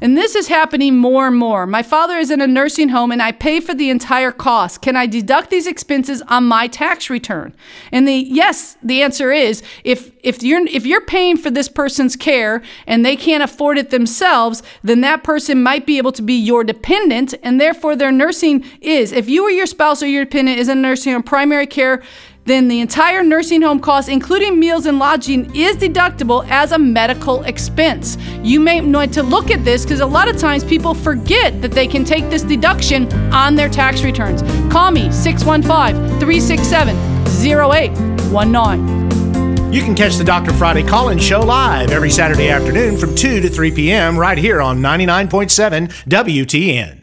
And this is happening more and more. My father is in a nursing home and I pay for the entire cost. Can I deduct these expenses on my tax return? And the yes, the answer is if if you're if you're paying for this person's care and they can't afford it themselves, then that person might be able to be your dependent and therefore their nursing is. If you or your spouse or your dependent is in a nursing or primary care, then the entire nursing home cost, including meals and lodging, is deductible as a medical expense. You may need to look at this because a lot of times people forget that they can take this deduction on their tax returns. Call me 615 367 0819. You can catch the Dr. Friday call in show live every Saturday afternoon from 2 to 3 p.m. right here on 99.7 WTN.